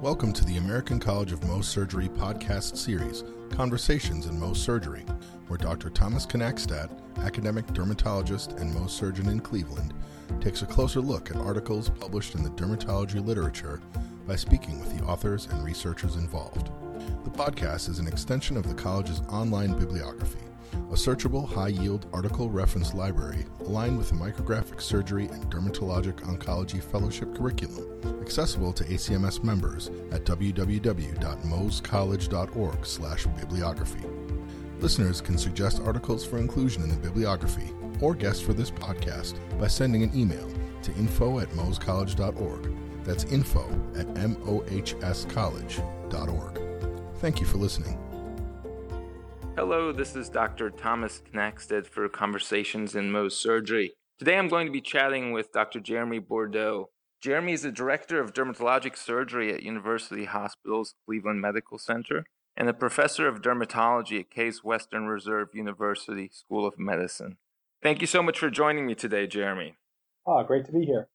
Welcome to the American College of Mohs Surgery podcast series, Conversations in Mohs Surgery, where Dr. Thomas Knackstadt, academic dermatologist and Mohs surgeon in Cleveland, takes a closer look at articles published in the dermatology literature by speaking with the authors and researchers involved. The podcast is an extension of the college's online bibliography a searchable, high yield article reference library aligned with the Micrographic Surgery and Dermatologic Oncology Fellowship curriculum, accessible to ACMS members at www.mohscollege.org/bibliography. Listeners can suggest articles for inclusion in the bibliography or guests for this podcast by sending an email to info at mohscollege.org. That's info at mohscollege.org. Thank you for listening. Hello, this is Dr. Thomas Knackstadt for Conversations in Mohs Surgery. Today I'm going to be chatting with Dr. Jeremy Bordeaux. Jeremy is the Director of Dermatologic Surgery at University Hospitals Cleveland Medical Center and a Professor of Dermatology at Case Western Reserve University School of Medicine. Thank you so much for joining me today, Jeremy. Oh, great to be here.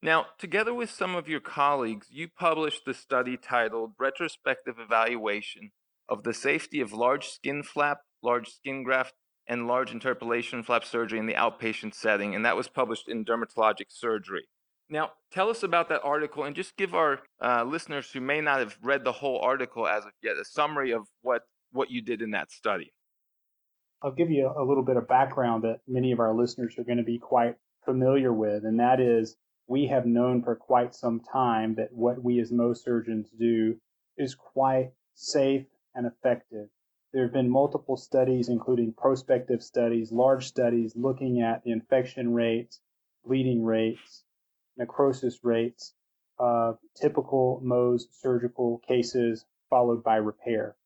Now, together with some of your colleagues, you published the study titled Retrospective Evaluation of the safety of large skin flap, large skin graft, and large interpolation flap surgery in the outpatient setting, and that was published in Dermatologic Surgery. Now, tell us about that article and just give our uh, listeners who may not have read the whole article as of yet a summary of what, what you did in that study. I'll give you a little bit of background that many of our listeners are going to be quite familiar with, and that is we have known for quite some time that what we as Mohs surgeons do is quite safe and effective. There have been multiple studies, including prospective studies, large studies looking at the infection rates, bleeding rates, necrosis rates of typical Mohs surgical cases followed by repair.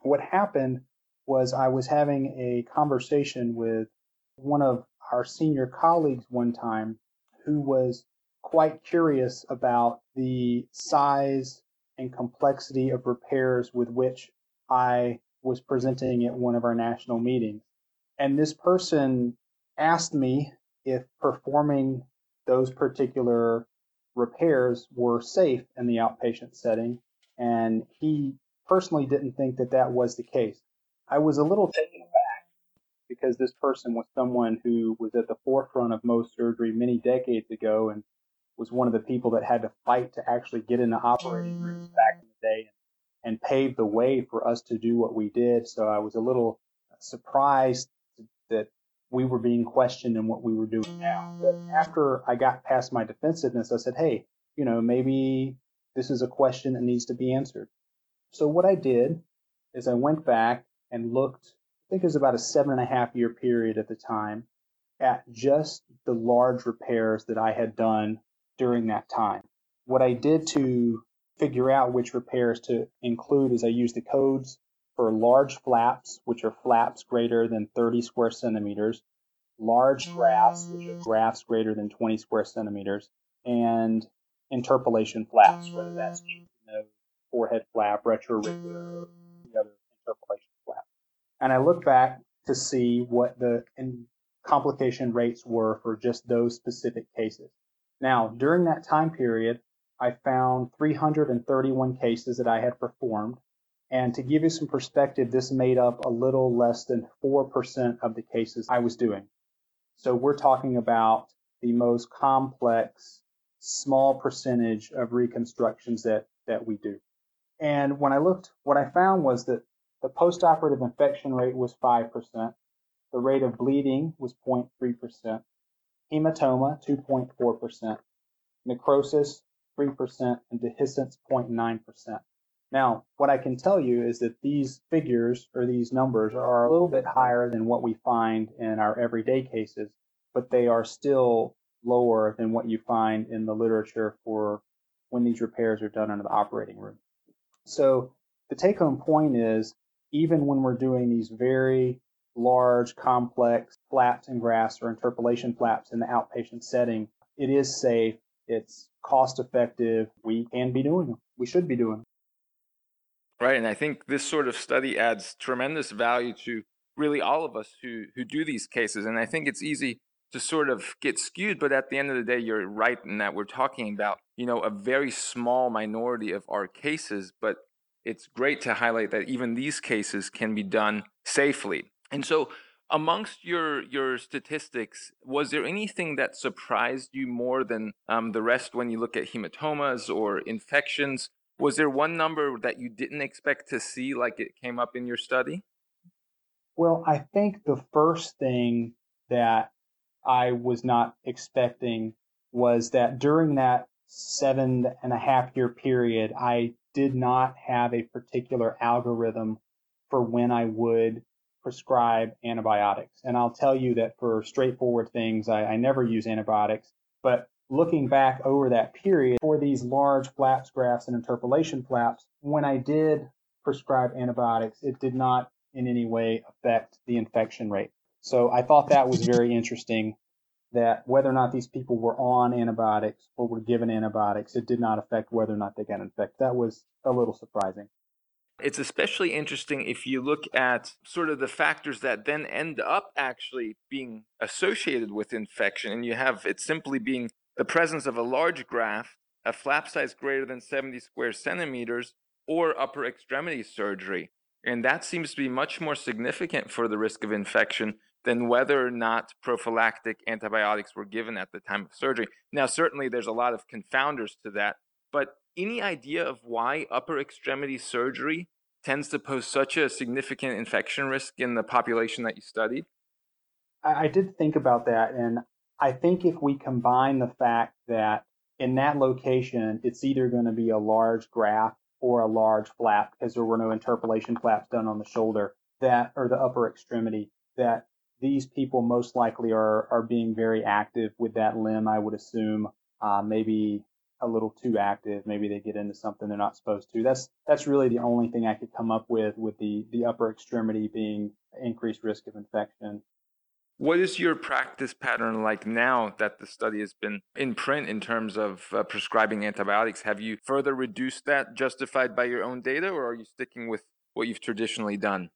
What happened was I was having a conversation with one of our senior colleagues one time who was quite curious about the size and complexity of repairs with which I was presenting at one of our national meetings. And this person asked me if performing those particular repairs were safe in the outpatient setting. And he personally didn't think that that was the case. I was a little taken aback because this person was someone who was at the forefront of Mohs surgery many decades ago and was one of the people that had to fight to actually get into operating rooms back in the day and paved the way for us to do what we did. So I was a little surprised that we were being questioned in what we were doing now. But after I got past my defensiveness, I said, hey, you know, maybe this is a question that needs to be answered. So what I did is I went back and looked, I think it was about a seven and a half year period at the time, at just the large repairs that I had done during that time. What I did to figure out which repairs to include as I use the codes for large flaps, which are flaps greater than 30 square centimeters, large grafts, which are grafts greater than 20 square centimeters, and interpolation flaps, whether that's you know, forehead flap, retroauricular, the other interpolation flap. And I look back to see what the complication rates were for just those specific cases. Now, during that time period, I found 331 cases that I had performed. And to give you some perspective, this made up a little less than 4% of the cases I was doing. So we're talking about the most complex, small percentage of reconstructions that, that we do. And when I looked, what I found was that the postoperative infection rate was 5%. The rate of bleeding was 0.3%. Hematoma, 2.4%. Necrosis, 3% and dehiscence 0.9%. Now, what I can tell you is that these figures or these numbers are a little bit higher than what we find in our everyday cases, but they are still lower than what you find in the literature for when these repairs are done under the operating room. So the take home point is even when we're doing these very large, complex flaps and grafts or interpolation flaps in the outpatient setting, it is safe it's cost effective. We can be doing them. We should be doing them. Right. And I think this sort of study adds tremendous value to really all of us who, who do these cases. And I think it's easy to sort of get skewed. But at the end of the day, you're right in that we're talking about, you know, a very small minority of our cases, but it's great to highlight that even these cases can be done safely. And so amongst your your statistics, was there anything that surprised you more than um, the rest when you look at hematomas or infections? Was there one number that you didn't expect to see, like it came up in your study? Well, I think the first thing that I was not expecting was that during that seven and a half year period, I did not have a particular algorithm for when I would prescribe antibiotics. And I'll tell you that for straightforward things, I, I never use antibiotics. But looking back over that period for these large flaps grafts and interpolation flaps, when I did prescribe antibiotics, it did not in any way affect the infection rate. So I thought that was very interesting that whether or not these people were on antibiotics or were given antibiotics, it did not affect whether or not they got infected. That was a little surprising. It's especially interesting if you look at sort of the factors that then end up actually being associated with infection, and you have it simply being the presence of a large graft, a flap size greater than 70 square centimeters, or upper extremity surgery. And that seems to be much more significant for the risk of infection than whether or not prophylactic antibiotics were given at the time of surgery. Now, certainly there's a lot of confounders to that, but any idea of why upper extremity surgery tends to pose such a significant infection risk in the population that you studied? I, did think about that, and I think if we combine the fact that in that location, it's either going to be a large graft or a large flap because there were no interpolation flaps done on the shoulder that or the upper extremity that these people most likely are are being very active with that limb i would assume uh, maybe a little too active maybe they get into something they're not supposed to that's that's really the only thing i could come up with with the the upper extremity being increased risk of infection what is your practice pattern like now that the study has been in print in terms of uh, prescribing antibiotics? Have you further reduced that justified by your own data, or are you sticking with what you've traditionally done?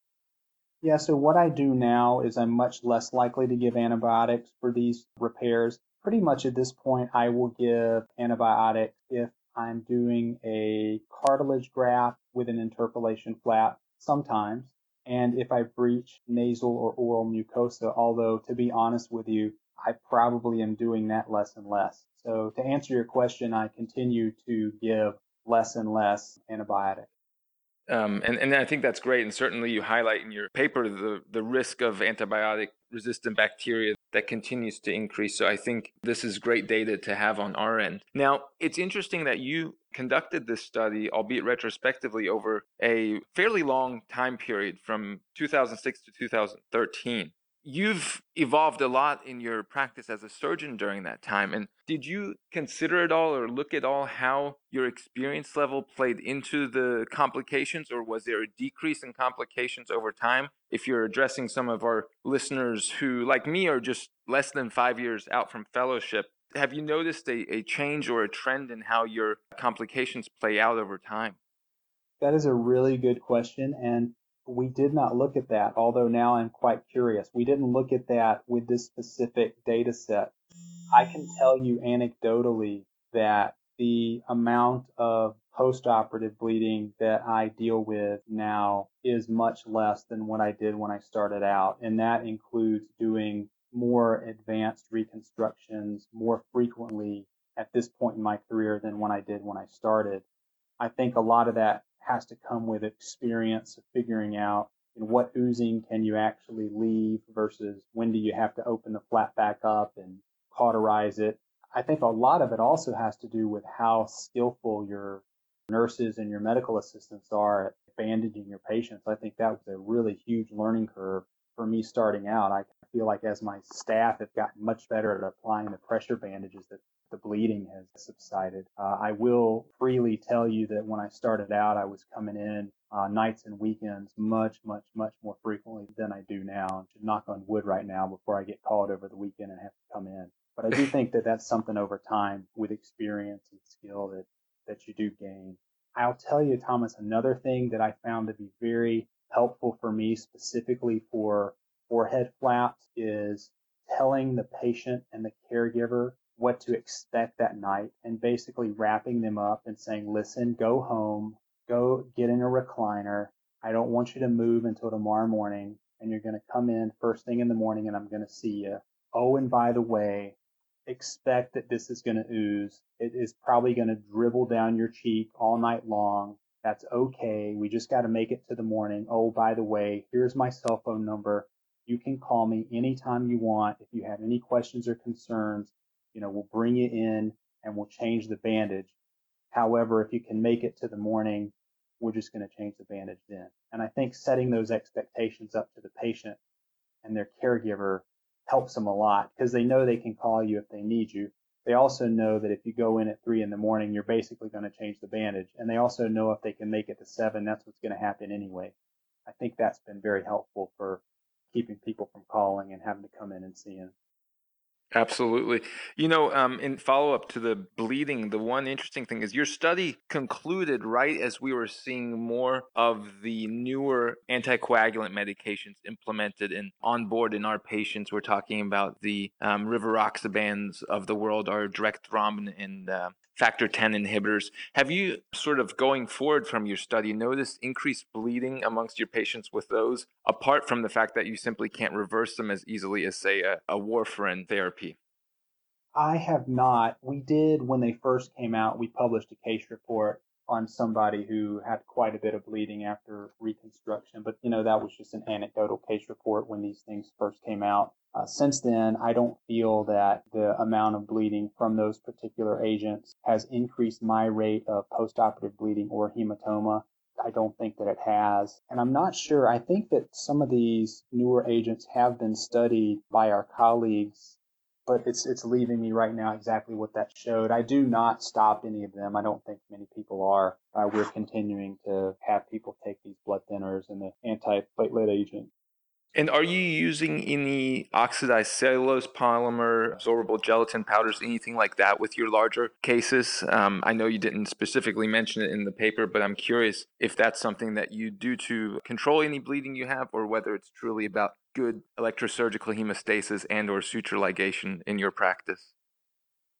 Yeah, so what I do now is I'm much less likely to give antibiotics for these repairs. Pretty much at this point, I will give antibiotics if I'm doing a cartilage graft with an interpolation flap sometimes and if I breach nasal or oral mucosa, although to be honest with you, I probably am doing that less and less. So to answer your question, I continue to give less and less antibiotic. Um, and, and I think that's great. And certainly you highlight in your paper the, the risk of antibiotic resistant bacteria that continues to increase. So I think this is great data to have on our end. Now, it's interesting that you conducted this study, albeit retrospectively, over a fairly long time period from 2006 to 2013 you've evolved a lot in your practice as a surgeon during that time. And did you consider at all or look at all how your experience level played into the complications, or was there a decrease in complications over time? If you're addressing some of our listeners who, like me, are just less than five years out from fellowship, have you noticed a, a change or a trend in how your complications play out over time? That is a really good question. And we did not look at that, although now I'm quite curious. We didn't look at that with this specific data set. I can tell you anecdotally that the amount of postoperative bleeding that I deal with now is much less than what I did when I started out. And that includes doing more advanced reconstructions more frequently at this point in my career than when I did when I started. I think a lot of that has to come with experience of figuring out what oozing can you actually leave versus when do you have to open the flap back up and cauterize it. I think a lot of it also has to do with how skillful your nurses and your medical assistants are at bandaging your patients. I think that was a really huge learning curve for me starting out. I feel like as my staff have gotten much better at applying the pressure bandages that the bleeding has subsided. Uh, I will freely tell you that when I started out, I was coming in uh, nights and weekends much, much, much more frequently than I do now. I should knock on wood right now before I get called over the weekend and have to come in. But I do think that that's something over time with experience and skill that, that you do gain. I'll tell you, Thomas, another thing that I found to be very helpful for me specifically for forehead flaps is telling the patient and the caregiver what to expect that night and basically wrapping them up and saying, listen, go home, go get in a recliner. I don't want you to move until tomorrow morning and you're going to come in first thing in the morning and I'm going to see you. Oh, and by the way, expect that this is going to ooze. It is probably going to dribble down your cheek all night long. That's okay. We just got to make it to the morning. Oh, by the way, here's my cell phone number. You can call me anytime you want. If you have any questions or concerns, you know, we'll bring you in and we'll change the bandage. However, if you can make it to the morning, we're just going to change the bandage then. And I think setting those expectations up to the patient and their caregiver helps them a lot because they know they can call you if they need you. They also know that if you go in at three in the morning, you're basically going to change the bandage. And they also know if they can make it to seven, that's what's going to happen anyway. I think that's been very helpful for keeping people from calling and having to come in and see them. Absolutely. You know, um, in follow up to the bleeding, the one interesting thing is your study concluded right as we were seeing more of the newer anticoagulant medications implemented and on board in our patients. We're talking about the um, rivaroxabans of the world, our direct thrombin and uh, factor 10 inhibitors. Have you sort of going forward from your study noticed increased bleeding amongst your patients with those, apart from the fact that you simply can't reverse them as easily as, say, a, a warfarin therapy? I have not. We did when they first came out, we published a case report on somebody who had quite a bit of bleeding after reconstruction. But, you know, that was just an anecdotal case report when these things first came out. Uh, since then, I don't feel that the amount of bleeding from those particular agents has increased my rate of postoperative bleeding or hematoma. I don't think that it has. And I'm not sure. I think that some of these newer agents have been studied by our colleagues, but it's it's leaving me right now exactly what that showed. I do not stop any of them. I don't think many people are. Uh, we're continuing to have people take these blood thinners and the antiplatelet agent and are you using any oxidized cellulose polymer, absorbable gelatin powders, anything like that with your larger cases? Um, I know you didn't specifically mention it in the paper, but I'm curious if that's something that you do to control any bleeding you have, or whether it's truly about good electrosurgical hemostasis and or suture ligation in your practice.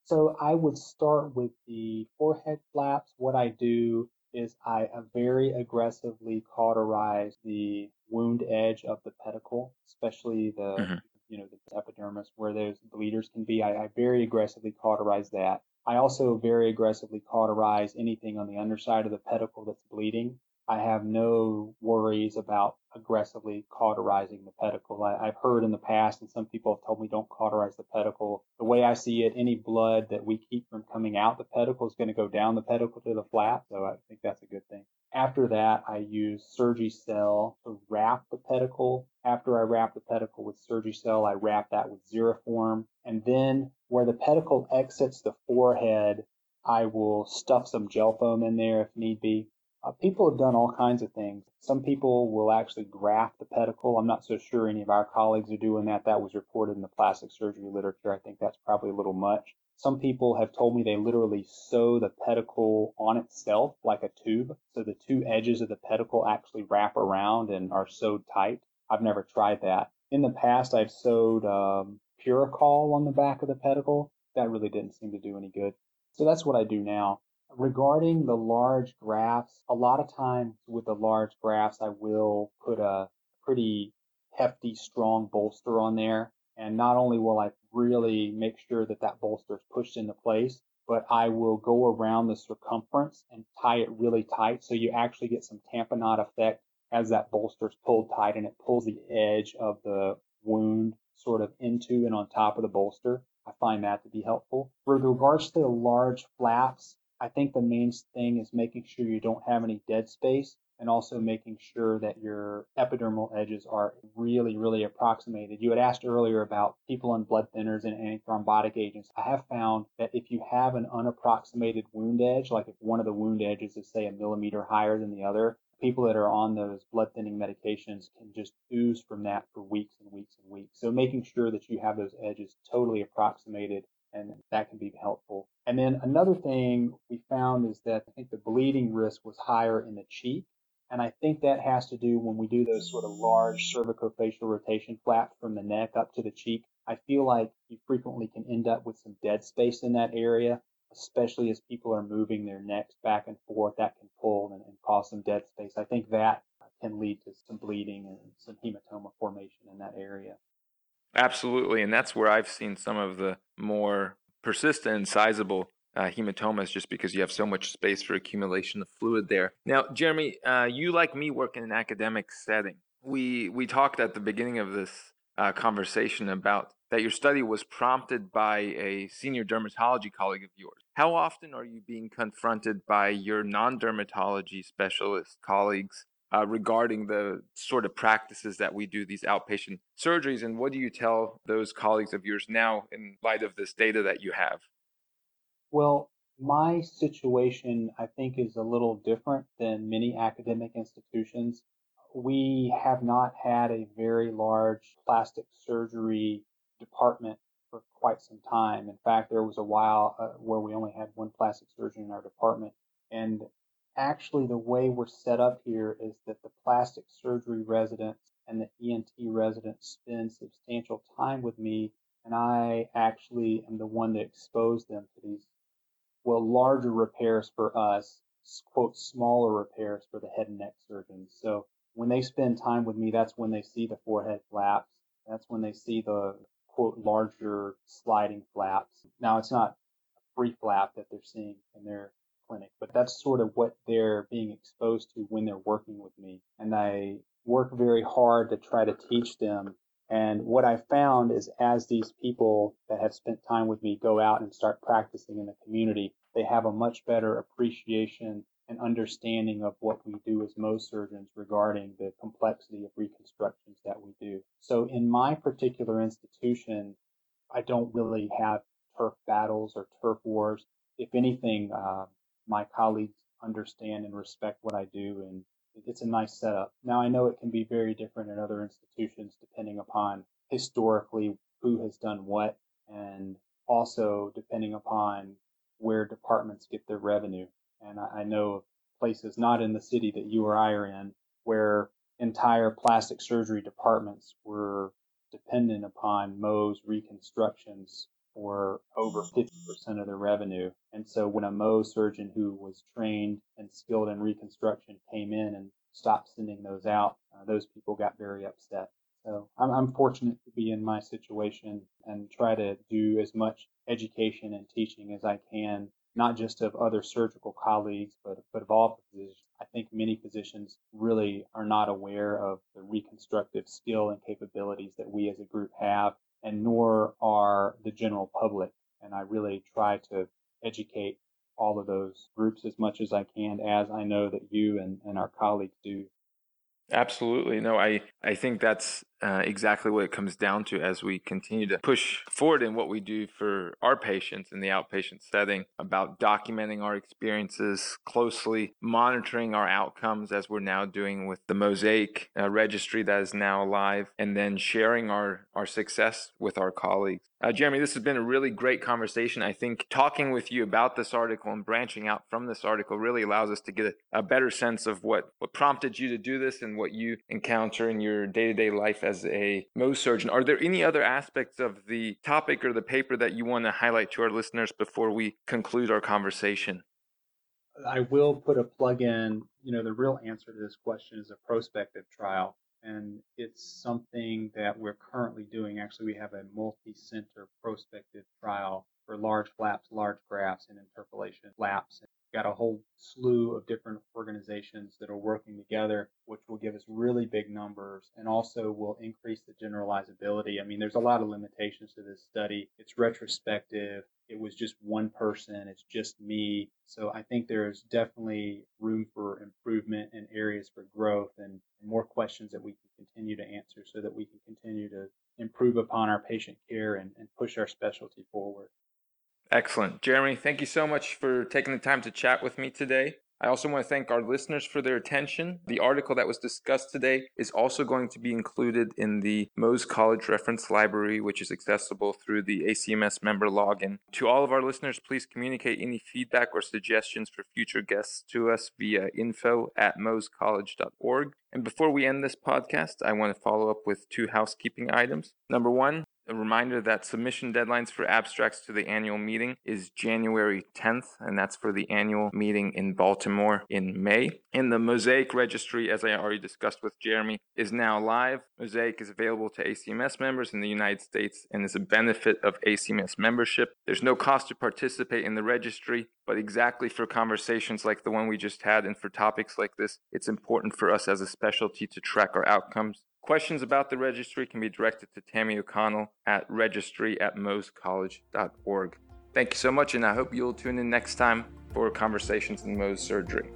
So I would start with the forehead flaps. What I do is I very aggressively cauterize the wound edge of the pedicle, especially the mm-hmm. you know the epidermis where those bleeders can be. I, I very aggressively cauterize that. I also very aggressively cauterize anything on the underside of the pedicle that's bleeding. I have no worries about aggressively cauterizing the pedicle. I, have heard in the past, and some people have told me don't cauterize the pedicle. The way I see it, any blood that we keep from coming out the pedicle is going to go down the pedicle to the flap. So I think that's a good thing. After that, I use Surgicel to wrap the pedicle. After I wrap the pedicle with Surgicel, I wrap that with Xeroform. And then where the pedicle exits the forehead, I will stuff some gel foam in there if need be. Uh, people have done all kinds of things. Some people will actually graft the pedicle. I'm not so sure any of our colleagues are doing that. That was reported in the plastic surgery literature. I think that's probably a little much. Some people have told me they literally sew the pedicle on itself like a tube. So the two edges of the pedicle actually wrap around and are sewed tight. I've never tried that. In the past, I've sewed um, Puracol on the back of the pedicle. That really didn't seem to do any good. So that's what I do now. Regarding the large grafts, a lot of times with the large grafts, I will put a pretty hefty, strong bolster on there. And not only will I really make sure that that bolster is pushed into place, but I will go around the circumference and tie it really tight so you actually get some tamponade effect as that bolster is pulled tight and it pulls the edge of the wound sort of into and on top of the bolster. I find that to be helpful. With regards to the large flaps, I think the main thing is making sure you don't have any dead space and also making sure that your epidermal edges are really, really approximated. You had asked earlier about people on blood thinners and antithrombotic agents. I have found that if you have an unapproximated wound edge, like if one of the wound edges is say a millimeter higher than the other, people that are on those blood thinning medications can just ooze from that for weeks and weeks and weeks. So making sure that you have those edges totally approximated and that can be helpful. And then another thing we found is that I think the bleeding risk was higher in the cheek. And I think that has to do when we do those sort of large cervicofacial rotation flaps from the neck up to the cheek. I feel like you frequently can end up with some dead space in that area, especially as people are moving their necks back and forth. That can pull and, and cause some dead space. I think that can lead to some bleeding and some hematoma formation in that area. Absolutely. And that's where I've seen some of the more persistent and sizable uh, hematomas just because you have so much space for accumulation of fluid there. Now, Jeremy, uh, you like me work in an academic setting. We we talked at the beginning of this uh, conversation about that your study was prompted by a senior dermatology colleague of yours. How often are you being confronted by your non-dermatology specialist colleagues uh, regarding the sort of practices that we do these outpatient surgeries, and what do you tell those colleagues of yours now in light of this data that you have? Well, my situation, I think, is a little different than many academic institutions. We have not had a very large plastic surgery department for quite some time. In fact, there was a while uh, where we only had one plastic surgeon in our department. And actually, the way we're set up here is that the plastic surgery residents and the ENT residents spend substantial time with me, and I actually am the one that exposed them to these well, larger repairs for us, quote, smaller repairs for the head and neck surgeons. So when they spend time with me, that's when they see the forehead flaps. That's when they see the quote larger sliding flaps. Now it's not a free flap that they're seeing in their clinic, but that's sort of what they're being exposed to when they're working with me. And I work very hard to try to teach them and what I found is as these people that have spent time with me go out and start practicing in the community, they have a much better appreciation and understanding of what we do as Mohs surgeons regarding the complexity of reconstructions that we do. So in my particular institution, I don't really have turf battles or turf wars. If anything, uh, my colleagues understand and respect what I do and it's a nice setup. Now I know it can be very different in other institutions depending upon historically who has done what and also depending upon where departments get their revenue. And I, know places not in the city that you or I are in where entire plastic surgery departments were dependent upon Mohs reconstructions for over 50% of their revenue. And so when a Mohs surgeon who was trained and skilled in reconstruction came in and stopped sending those out, uh, those people got very upset. So I'm, I'm fortunate to be in my situation and try to do as much education and teaching as I can, not just of other surgical colleagues, but, but of all physicians. I think many physicians really are not aware of the reconstructive skill and capabilities that we as a group have and nor are the general public. And I really try to educate all of those groups as much as I can, as I know that you and, and our colleagues do. Absolutely. No, I, I think that's uh, exactly what it comes down to as we continue to push forward in what we do for our patients in the outpatient setting about documenting our experiences closely, monitoring our outcomes as we're now doing with the Mosaic uh, registry that is now alive, and then sharing our, our success with our colleagues. Uh, Jeremy, this has been a really great conversation. I think talking with you about this article and branching out from this article really allows us to get a, a better sense of what, what prompted you to do this and what you encounter in your day to day life as a Mohs surgeon. Are there any other aspects of the topic or the paper that you want to highlight to our listeners before we conclude our conversation? I will put a plug in. You know, the real answer to this question is a prospective trial. And it's something that we're currently doing. Actually, we have a multi center prospective trial for large flaps, large grafts, and interpolation flaps got a whole slew of different organizations that are working together, which will give us really big numbers and also will increase the generalizability. I mean, there's a lot of limitations to this study. It's retrospective. It was just one person. It's just me. So I think there's definitely room for improvement and areas for growth and more questions that we can continue to answer so that we can continue to improve upon our patient care and, and push our specialty forward. Excellent. Jeremy, thank you so much for taking the time to chat with me today. I also want to thank our listeners for their attention. The article that was discussed today is also going to be included in the Mohs College Reference Library, which is accessible through the ACMS member login. To all of our listeners, please communicate any feedback or suggestions for future guests to us via info at mohscollege.org. And before we end this podcast, I want to follow up with two housekeeping items. Number one, A reminder that submission deadlines for abstracts to the annual meeting is January 10th, and that's for the annual meeting in Baltimore in May. And the Mosaic registry, as I already discussed with Jeremy, is now live. Mosaic is available to ACMS members in the United States and is a benefit of ACMS membership. There's no cost to participate in the registry, but exactly for conversations like the one we just had and for topics like this, it's important for us as a specialty to track our outcomes. Questions about the registry can be directed to Tammy O'Connell at registry at mohscollege.org. Thank you so much, and I hope you'll tune in next time for Conversations in Mohs Surgery.